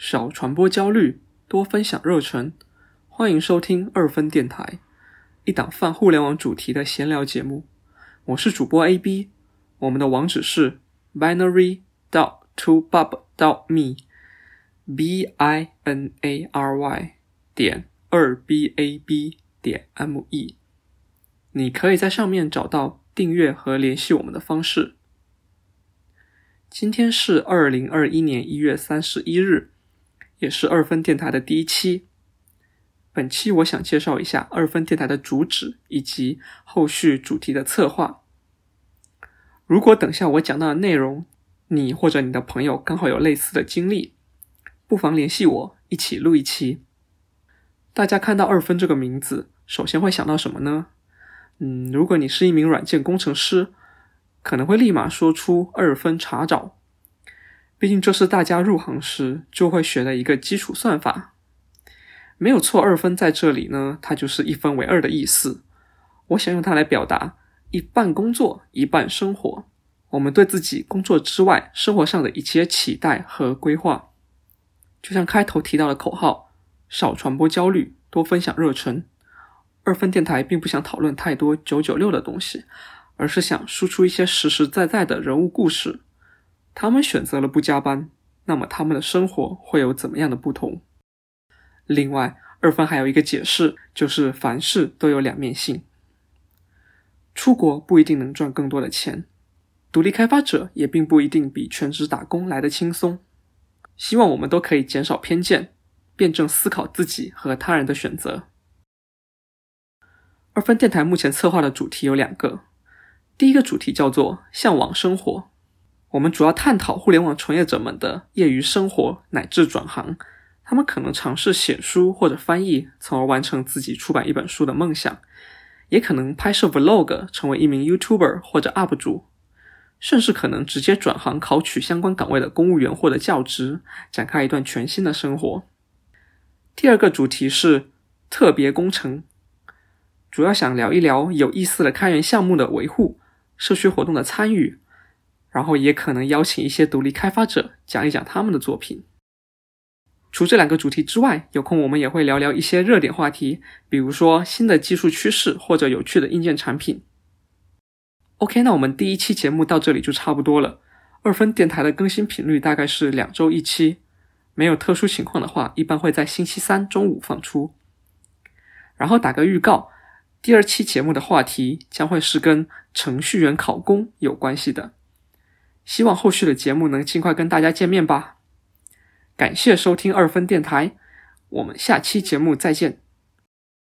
少传播焦虑，多分享热忱。欢迎收听二分电台，一档泛互联网主题的闲聊节目。我是主播 A B，我们的网址是 binary dot to bub dot me，b i n a r y 点二 b a b 点 m e。你可以在上面找到订阅和联系我们的方式。今天是二零二一年一月三十一日，也是二分电台的第一期。本期我想介绍一下二分电台的主旨以及后续主题的策划。如果等下我讲到的内容，你或者你的朋友刚好有类似的经历，不妨联系我一起录一期。大家看到二分这个名字，首先会想到什么呢？嗯，如果你是一名软件工程师。可能会立马说出二分查找，毕竟这是大家入行时就会学的一个基础算法。没有错，二分在这里呢，它就是一分为二的意思。我想用它来表达一半工作一半生活，我们对自己工作之外生活上的一些期待和规划。就像开头提到的口号：少传播焦虑，多分享热忱。二分电台并不想讨论太多九九六的东西。而是想输出一些实实在在的人物故事。他们选择了不加班，那么他们的生活会有怎么样的不同？另外，二分还有一个解释，就是凡事都有两面性。出国不一定能赚更多的钱，独立开发者也并不一定比全职打工来的轻松。希望我们都可以减少偏见，辩证思考自己和他人的选择。二分电台目前策划的主题有两个。第一个主题叫做“向往生活”，我们主要探讨互联网从业者们的业余生活乃至转行。他们可能尝试写书或者翻译，从而完成自己出版一本书的梦想；也可能拍摄 Vlog，成为一名 YouTuber 或者 UP 主；甚至可能直接转行考取相关岗位的公务员或者教职，展开一段全新的生活。第二个主题是特别工程，主要想聊一聊有意思的开源项目的维护。社区活动的参与，然后也可能邀请一些独立开发者讲一讲他们的作品。除这两个主题之外，有空我们也会聊聊一些热点话题，比如说新的技术趋势或者有趣的硬件产品。OK，那我们第一期节目到这里就差不多了。二分电台的更新频率大概是两周一期，没有特殊情况的话，一般会在星期三中午放出。然后打个预告。第二期节目的话题将会是跟程序员考公有关系的，希望后续的节目能尽快跟大家见面吧。感谢收听二分电台，我们下期节目再见。